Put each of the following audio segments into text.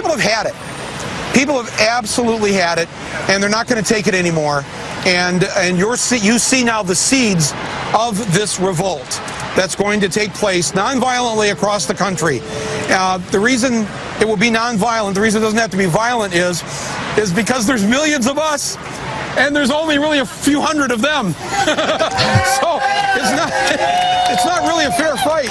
people have had it. People have absolutely had it, and they're not going to take it anymore. And and you're you see now the seeds of this revolt that's going to take place nonviolently across the country. Uh, the reason it will be nonviolent, the reason it doesn't have to be violent is is because there's millions of us and there's only really a few hundred of them. so it's not it's not really a fair fight.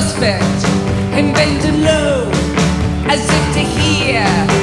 suspect and bend low as if to hear.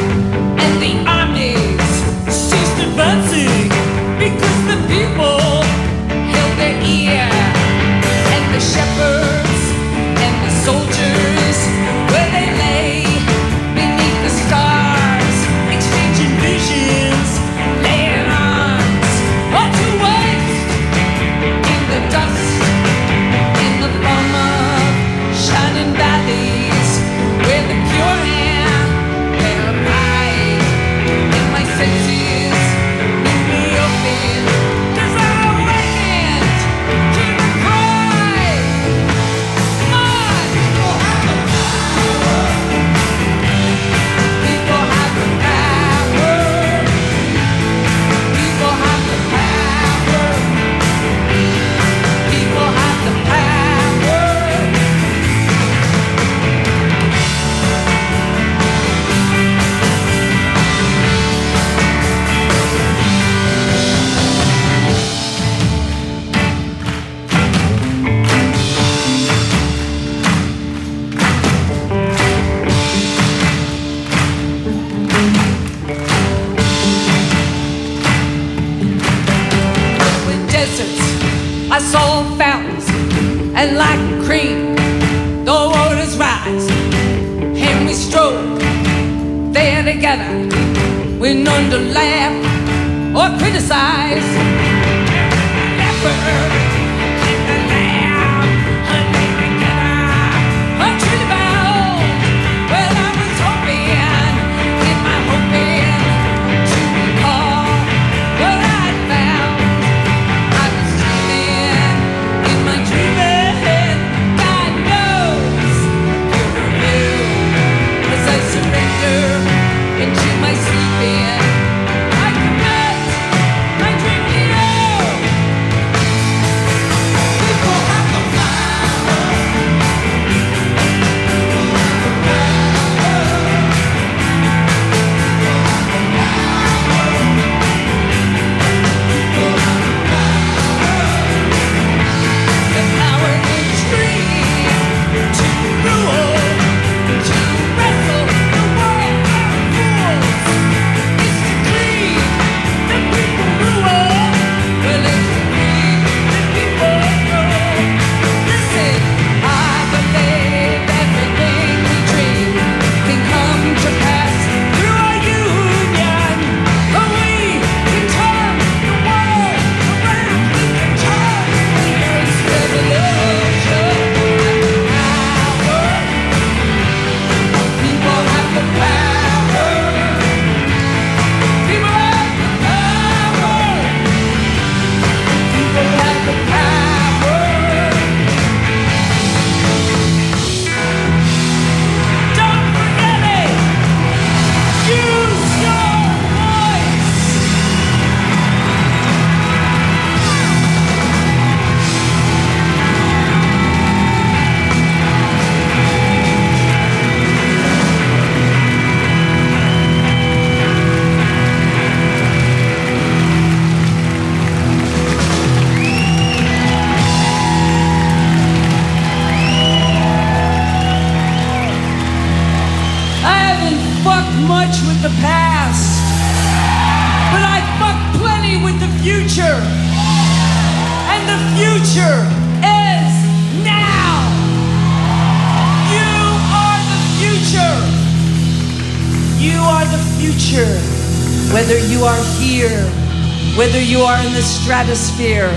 Stratosphere,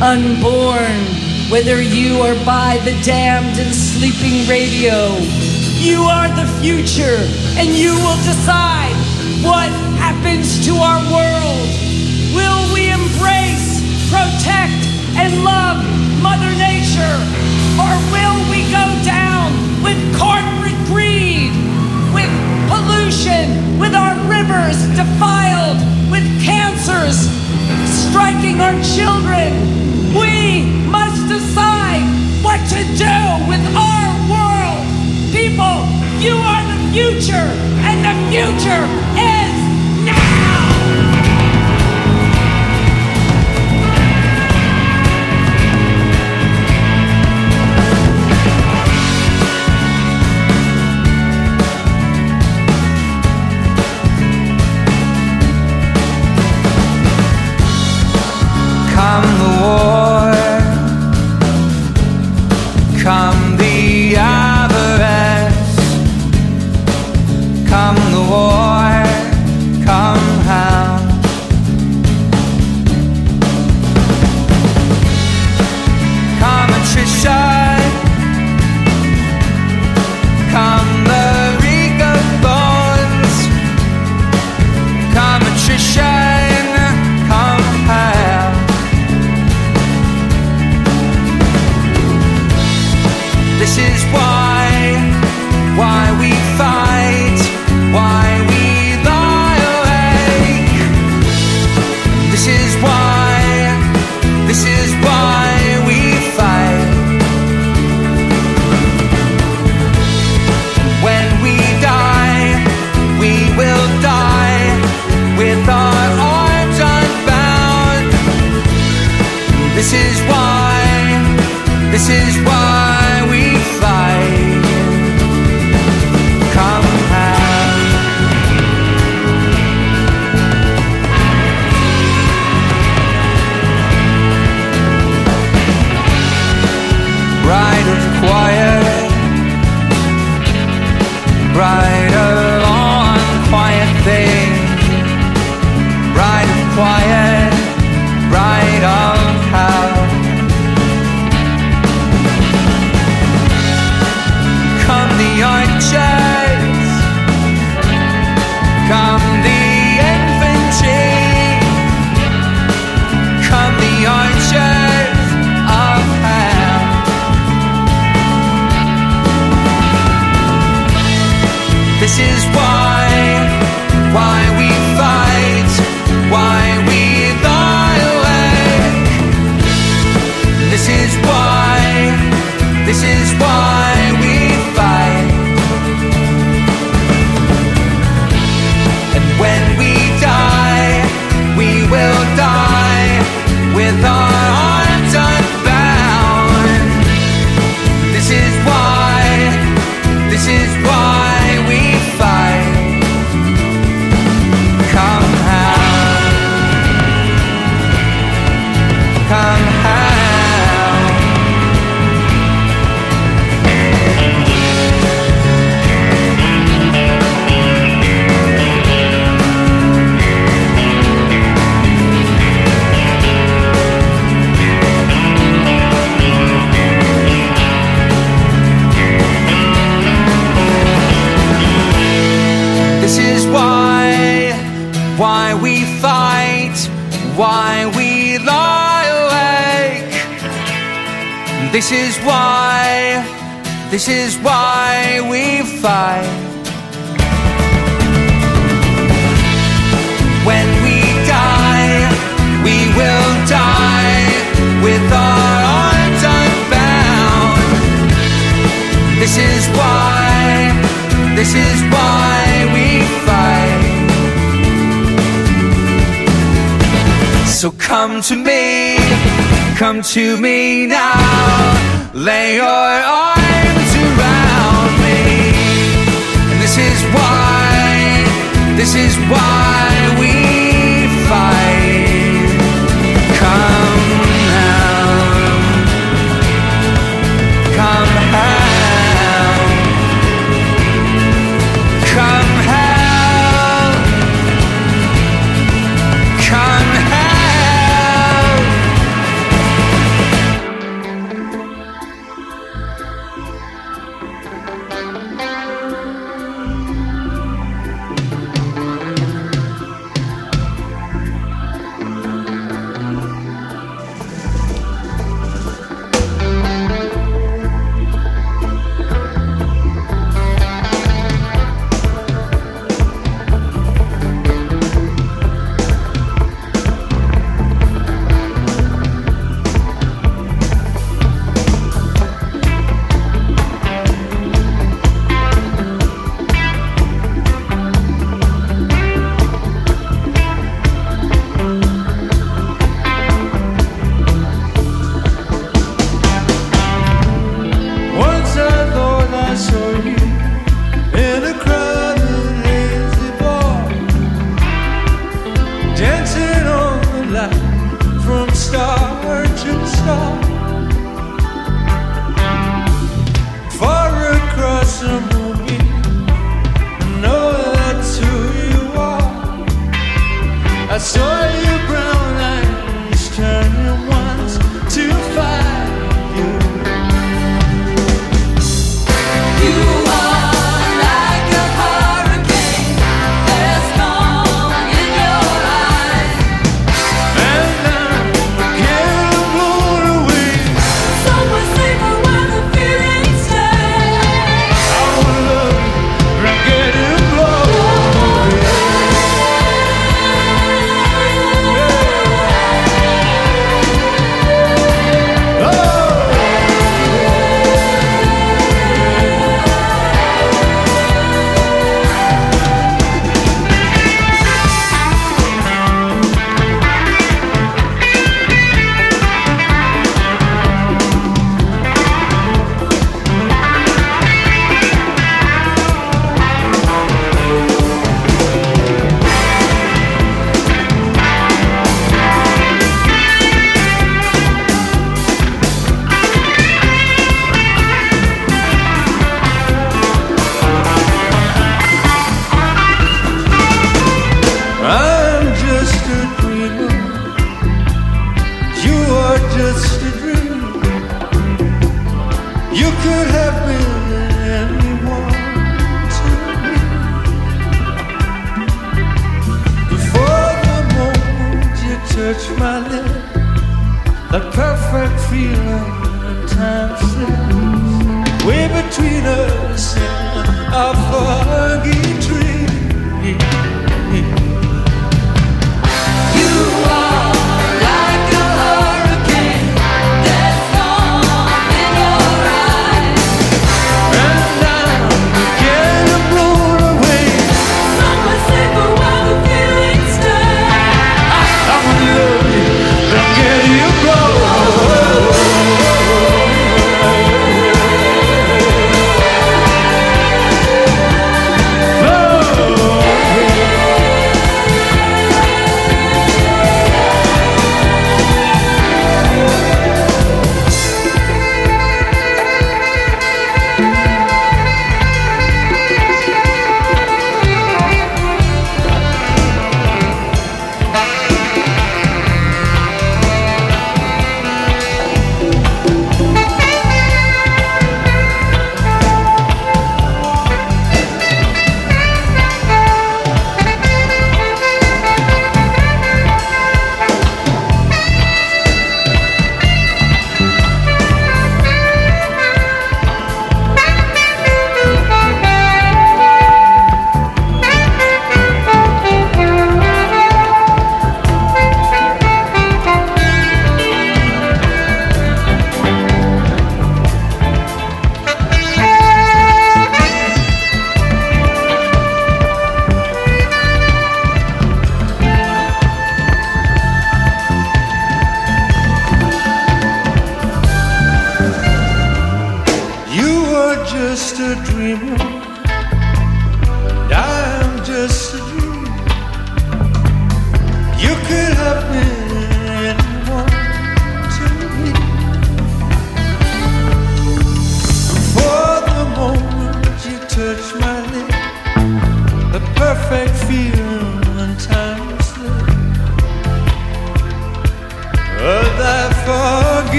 unborn, whether you are by the damned and sleeping radio, you are the future, and you will decide what happens to our world. Will we embrace, protect, and love Mother Nature? Or will we go down with corporate greed, with pollution, with our rivers defiled, with cancers striking our children? We must decide what to do with our world. People, you are the future, and the future This is why, this is why we fight. When we die, we will die with our arms unbound. This is why, this is why we fight. So come to me, come to me now. Lay your arms around me. And this is why, This is why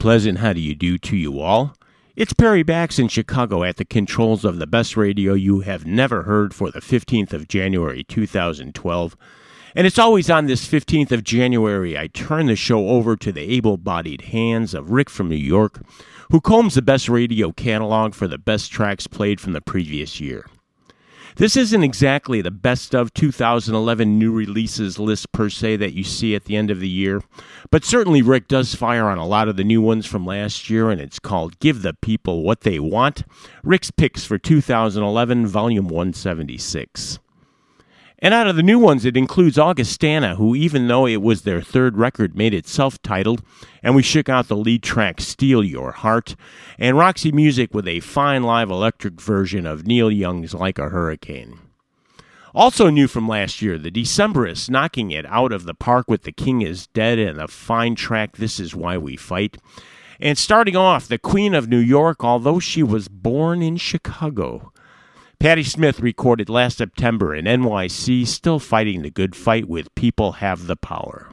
pleasant how do you do to you all. It's Perry Bax in Chicago at the controls of the best radio you have never heard for the 15th of January 2012. And it's always on this 15th of January I turn the show over to the able bodied hands of Rick from New York, who combs the best radio catalog for the best tracks played from the previous year. This isn't exactly the best of 2011 new releases list per se that you see at the end of the year, but certainly Rick does fire on a lot of the new ones from last year, and it's called Give the People What They Want Rick's Picks for 2011, Volume 176. And out of the new ones, it includes Augustana, who, even though it was their third record, made it self titled, and we shook out the lead track Steal Your Heart, and Roxy Music with a fine live electric version of Neil Young's Like a Hurricane. Also new from last year, the Decemberists knocking it out of the park with The King is Dead and the fine track This Is Why We Fight. And starting off, the Queen of New York, although she was born in Chicago. Patti Smith recorded last September in NYC, still fighting the good fight with People Have the Power.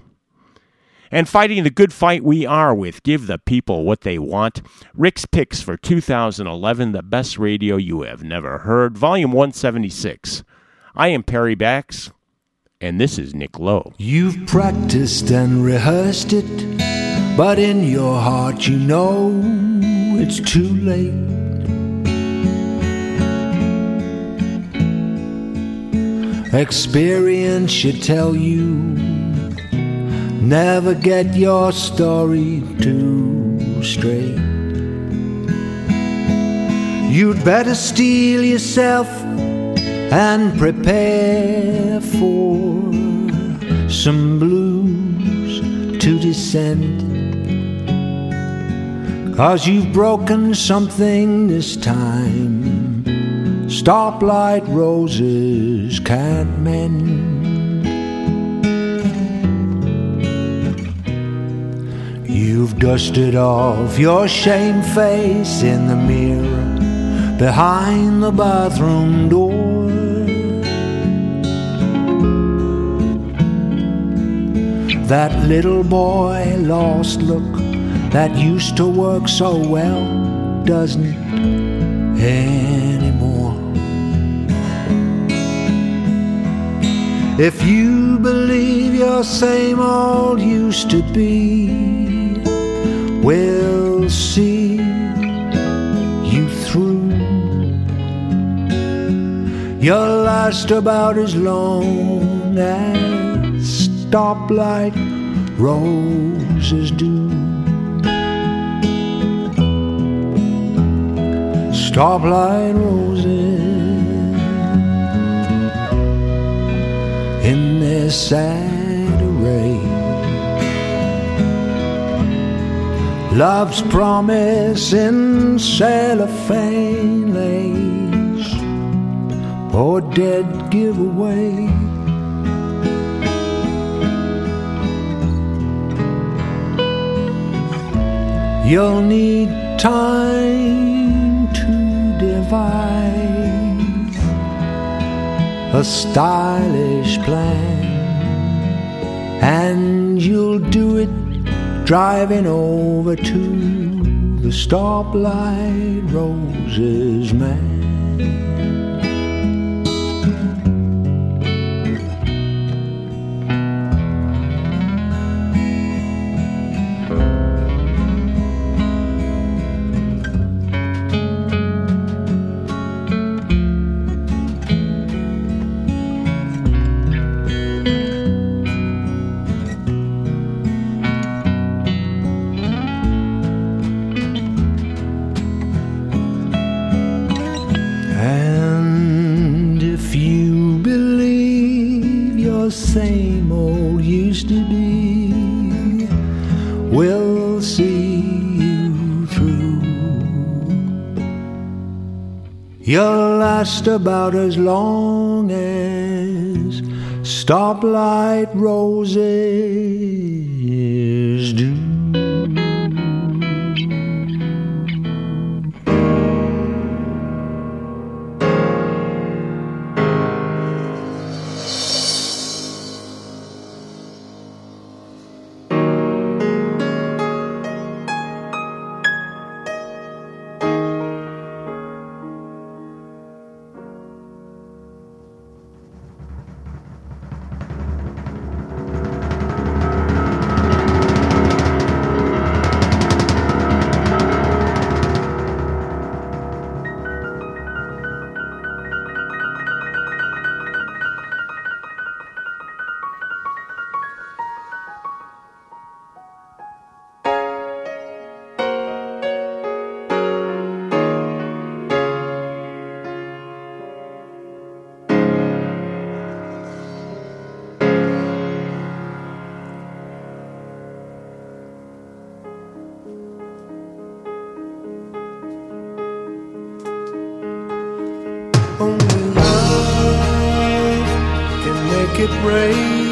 And fighting the good fight we are with Give the People What They Want, Rick's Picks for 2011, the best radio you have never heard, Volume 176. I am Perry Bax, and this is Nick Lowe. You've practiced and rehearsed it, but in your heart you know it's too late. Experience should tell you never get your story too straight. You'd better steel yourself and prepare for some blues to descend. Cause you've broken something this time stoplight roses can't mend. You've dusted off your shame face in the mirror behind the bathroom door. That little boy lost look that used to work so well doesn't anymore. If you believe your same old used to be, we'll see you through. You'll last about as long as stoplight roses do. Stoplight roses their sad array. Love's promise in cellophane lace or dead giveaway. You'll need time to devise a stylish plan, and you'll do it driving over to the stoplight roses, man. About as long as stoplight roses make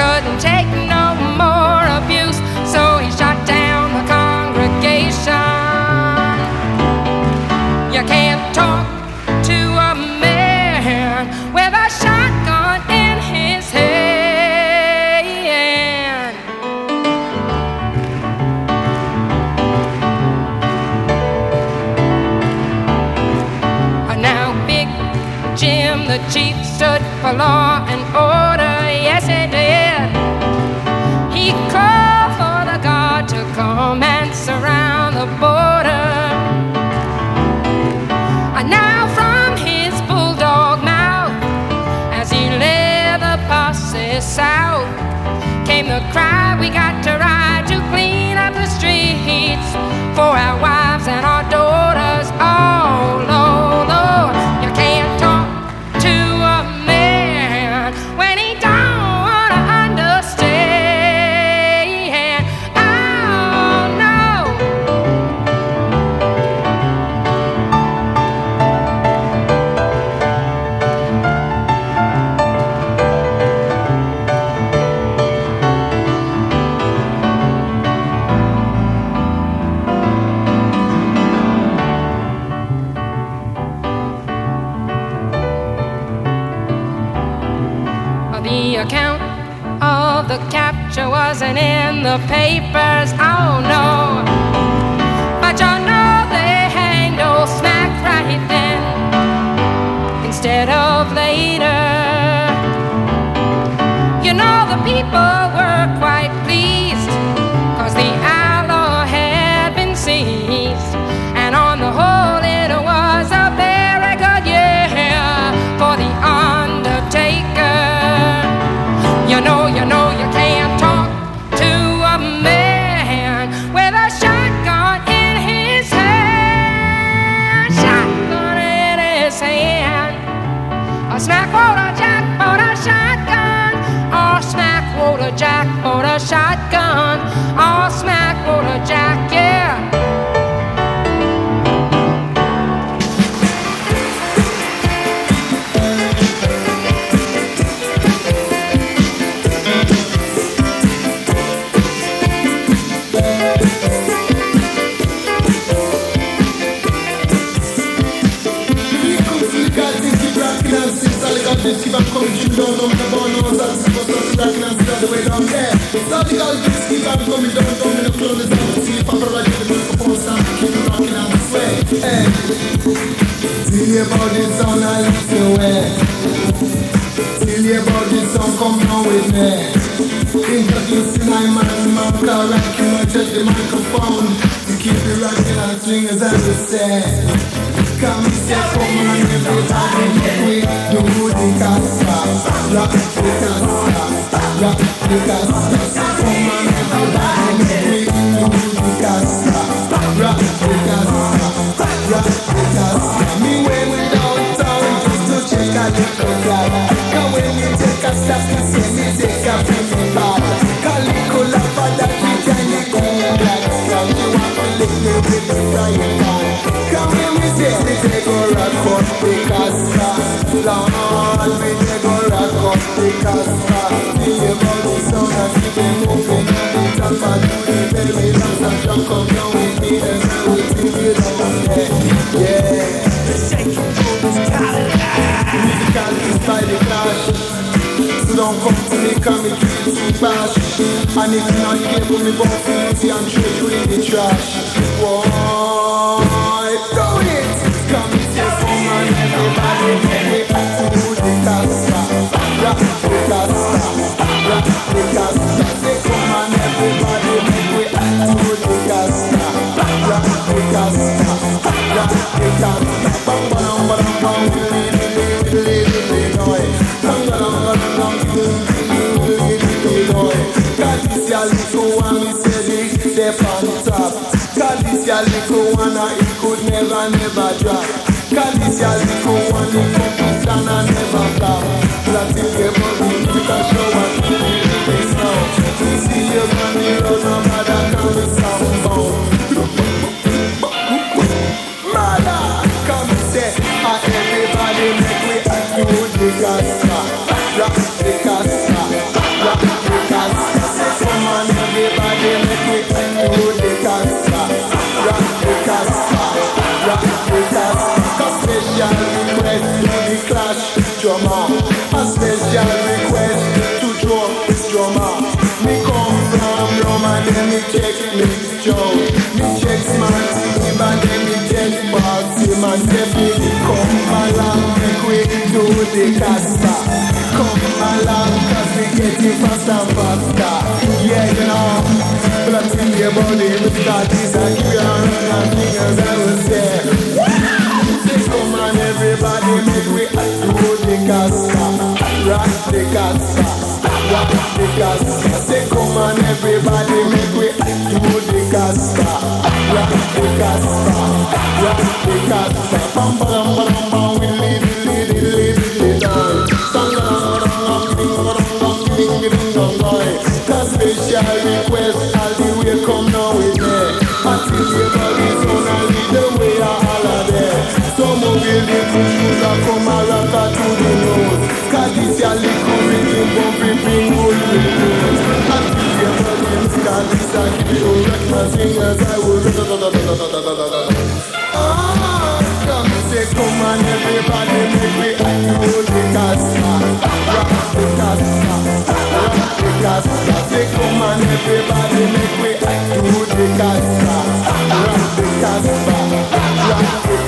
couldn't take And if you're me both easy and treat you in the trash. Why? Do it! Come to home and everybody we to the Casa. Rock the Casa. Rock the Casa. They come and everybody we to the the the Bam, bam, bam, bam, bam, your little one, I could never, never drop. Cause this your little one, it could be done and never flop. Platinum game of the Africa show and we will be now. We see you money run up at a county sound bound. Mother, come say, everybody make me act good because check me Joe. Me check smart team and then me check box him and definitely come along make we do the Casper. Come along we getting faster and faster. Yeah, you know. I tell you about this you a run and fingers and we. Come everybody, make we the Casper. Rock the Casper casa. Say come on everybody, make we do the casa, rock the casa, rock the casa. Bam bam bam bam, we lead lead lead lead on. Song dong. The special request all the way come now with me. Until your body's on and lead the way a holiday. So rock a to the nose. Cause this got this keep it my singers I will da da da da da da da da da. Ah, come come on everybody make me do the casa, rock the casa, rock the casa. Say come on everybody make me do the casa, rock the casa, rock the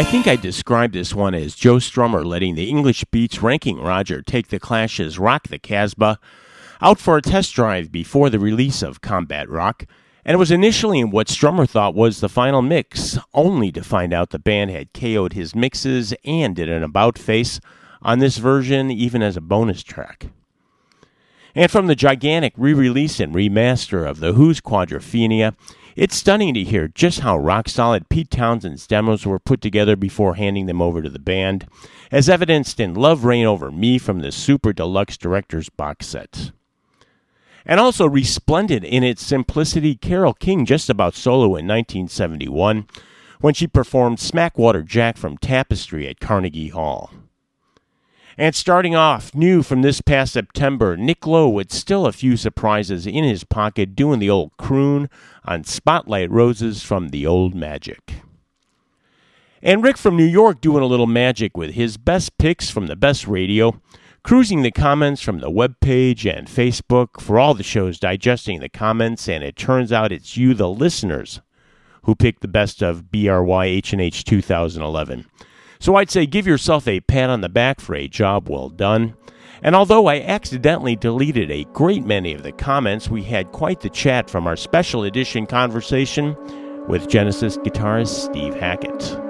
I think I described this one as Joe Strummer letting the English Beats ranking Roger take the Clash's Rock the Casbah out for a test drive before the release of Combat Rock, and it was initially in what Strummer thought was the final mix, only to find out the band had KO'd his mixes and did an about face on this version, even as a bonus track. And from the gigantic re release and remaster of The Who's Quadrophenia, it's stunning to hear just how rock solid Pete Townshend's demos were put together before handing them over to the band, as evidenced in Love Reign Over Me from the Super Deluxe Director's box set. And also resplendent in its simplicity, Carole King just about solo in 1971 when she performed Smackwater Jack from Tapestry at Carnegie Hall. And starting off new from this past September, Nick Lowe with still a few surprises in his pocket doing the old croon on Stoplight Roses from the Old Magic. And Rick from New York doing a little magic with his best picks from the best radio, cruising the comments from the webpage and Facebook for all the shows, digesting the comments, and it turns out it's you, the listeners, who picked the best of BRYHNH 2011. So I'd say give yourself a pat on the back for a job well done. And although I accidentally deleted a great many of the comments, we had quite the chat from our special edition conversation with Genesis guitarist Steve Hackett.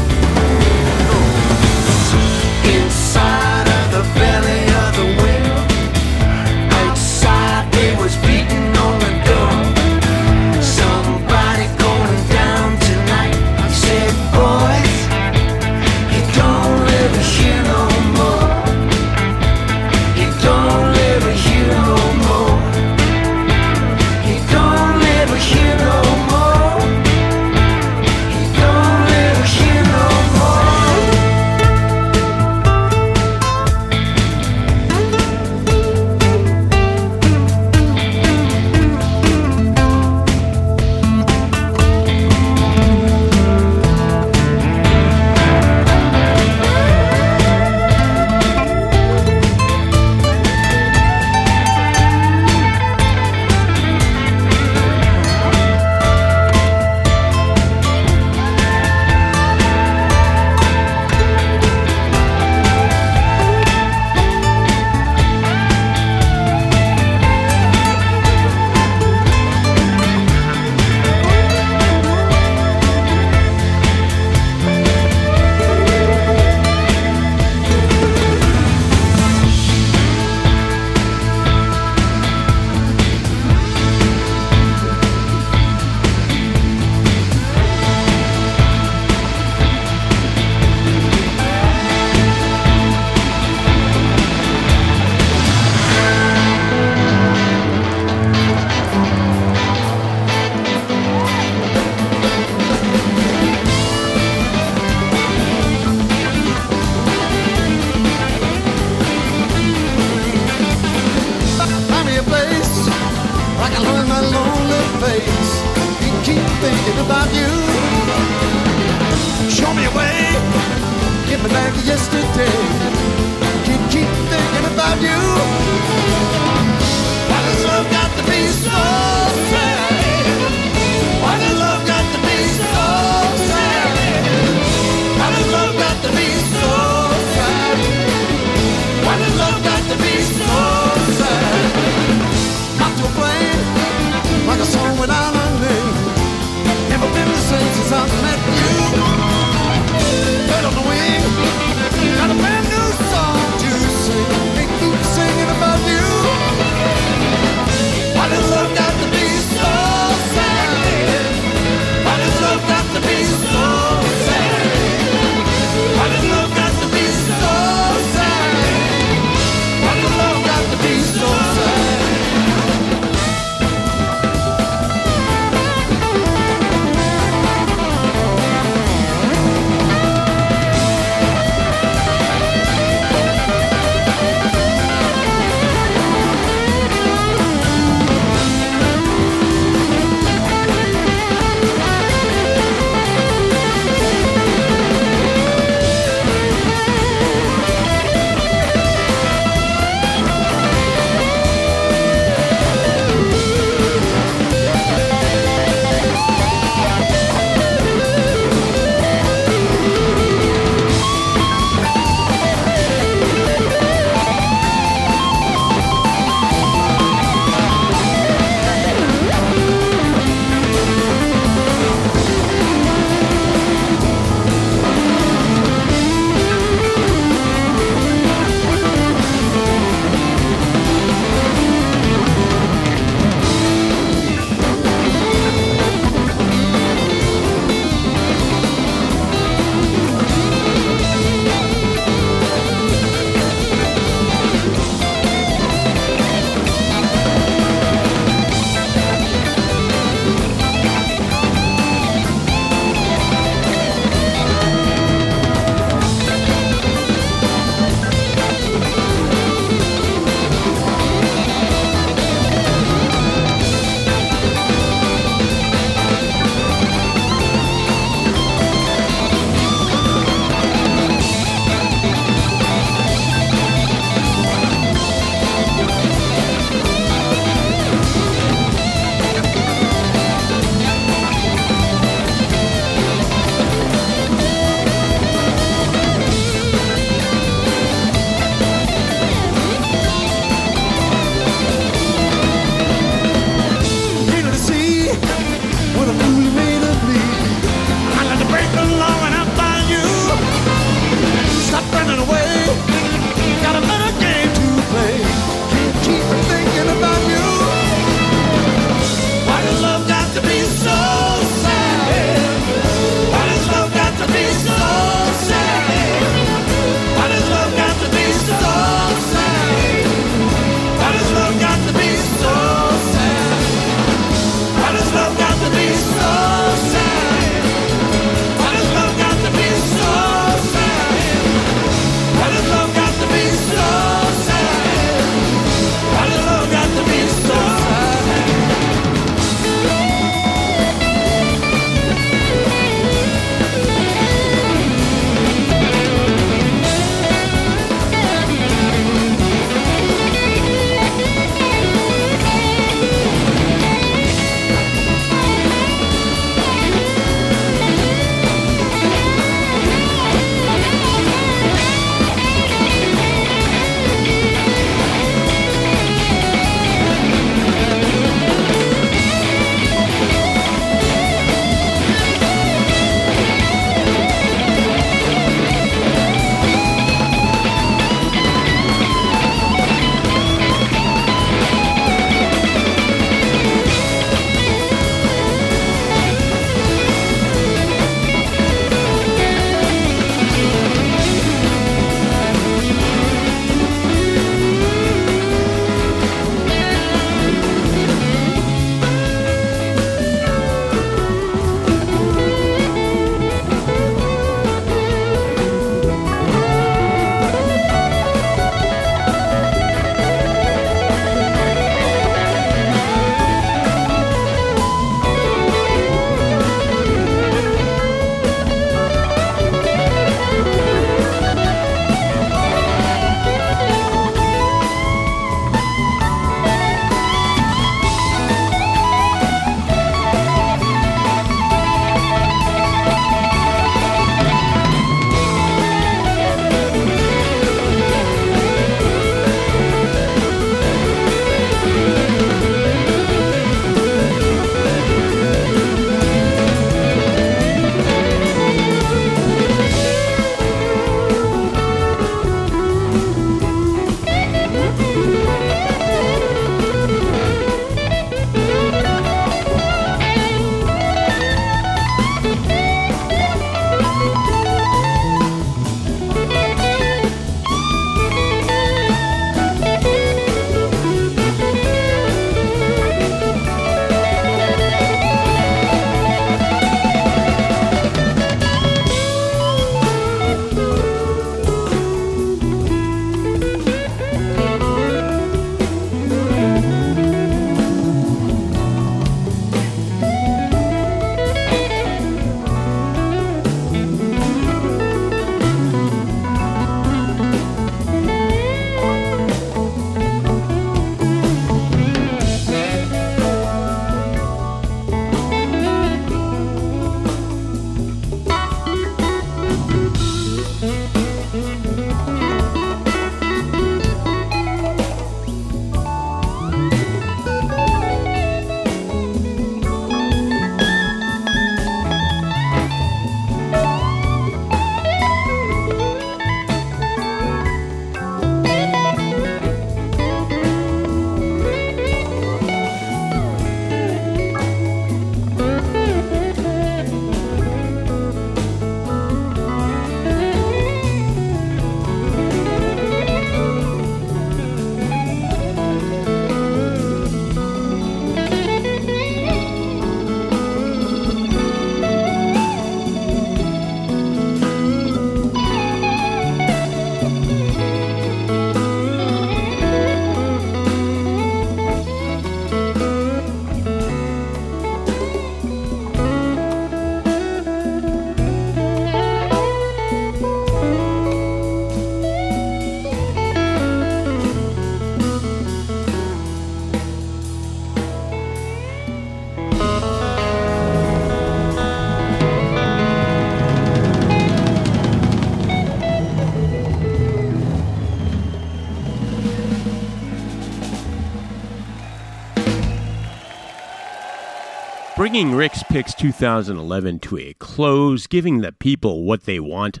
Bringing Rick's Picks 2011 to a close, giving the people what they want,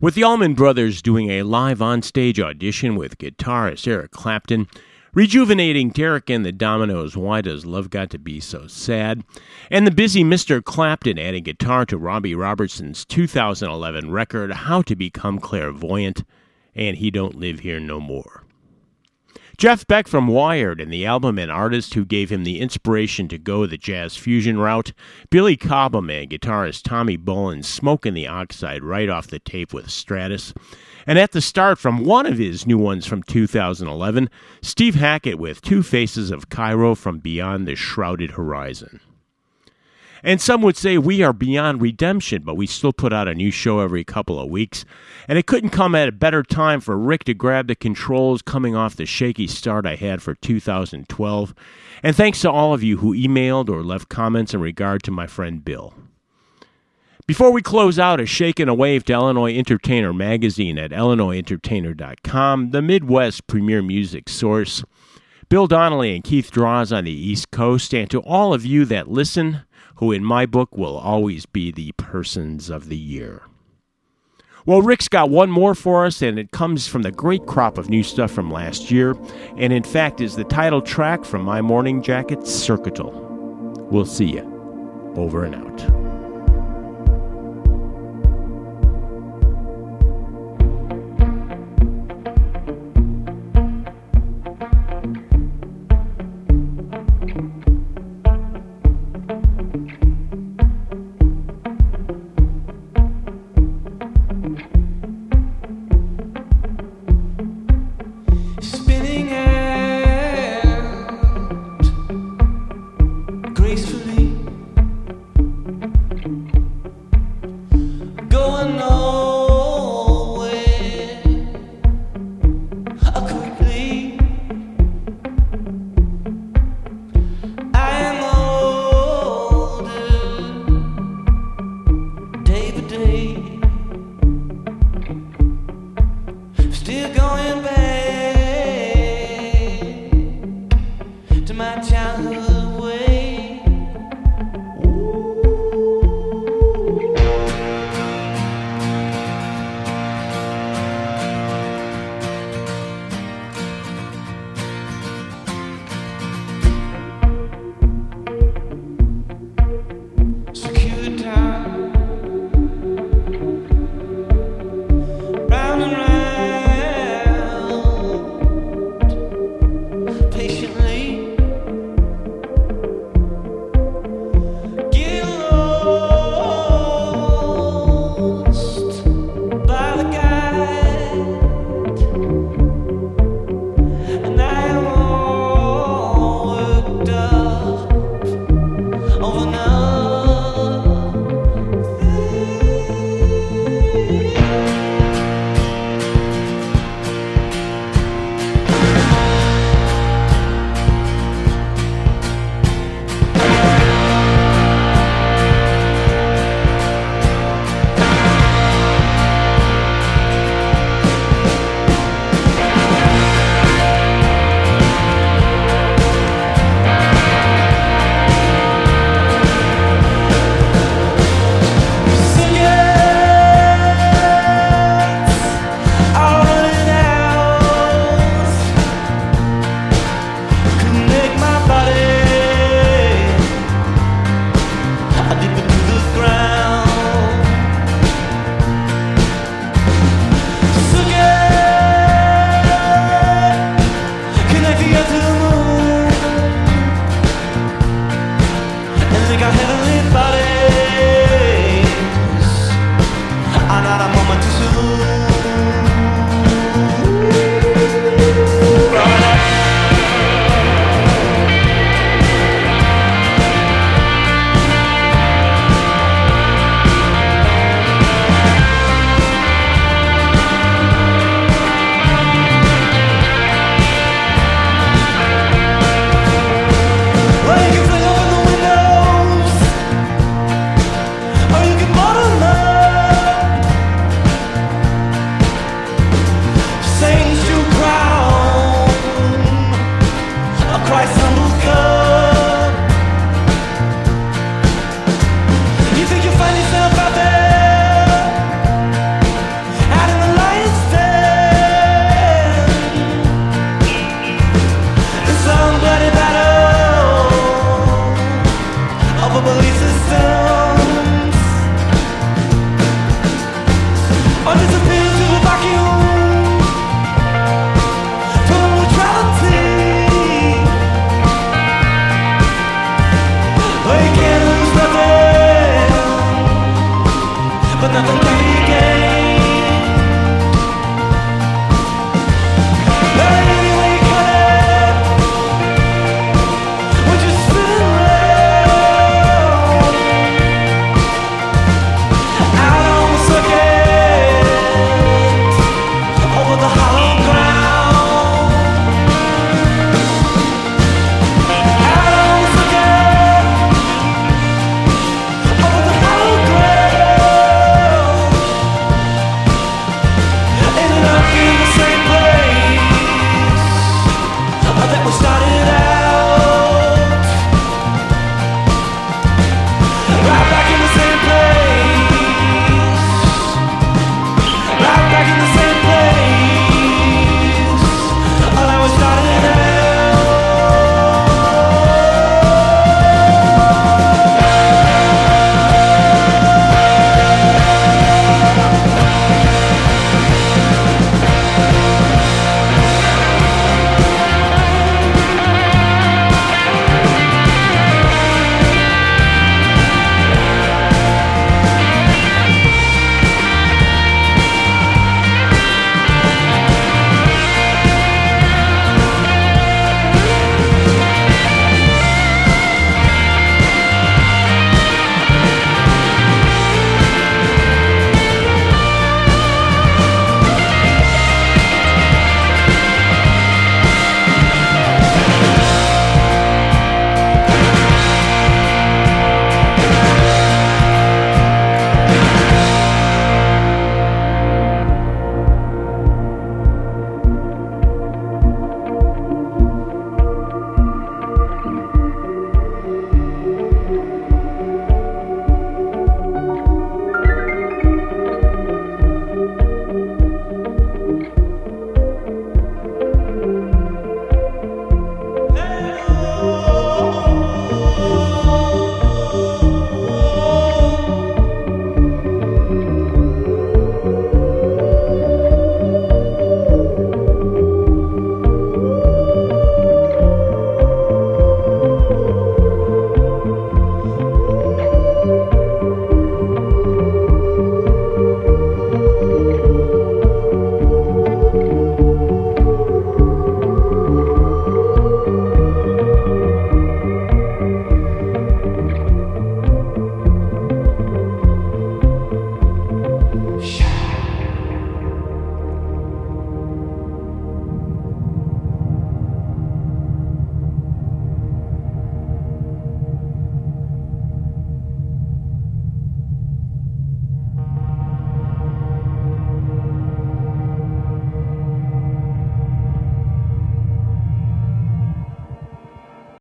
with the Allman Brothers doing a live on-stage audition with guitarist Eric Clapton, rejuvenating Derek and the Dominos Why Does Love Got to Be So Sad, and the busy Mr. Clapton adding guitar to Robbie Robertson's 2011 record How to Become Clairvoyant, and He Don't Live Here No More. Jeff Beck from Wired and the album and artist who gave him the inspiration to go the jazz fusion route, Billy Cobham and guitarist Tommy Bolin smoking the oxide right off the tape with Stratus. And at the start from one of his new ones from 2011, Steve Hackett with Two Faces of Cairo from Beyond the Shrouded Horizon. And some would say we are beyond redemption, but we still put out a new show every couple of weeks. And it couldn't come at a better time for Rick to grab the controls coming off the shaky start I had for 2012. And thanks to all of you who emailed or left comments in regard to my friend Bill. Before we close out, a shake and a wave to Illinois Entertainer magazine at illinoisentertainer.com, the Midwest premier music source. Bill Donnelly and Keith Draws on the East Coast, and to all of you that listen, who in my book will always be the persons of the year. Well, Rick's got one more for us, and it comes from the great crop of new stuff from last year, and in fact is the title track from My Morning Jacket, Circuital. We'll see you. Over and out.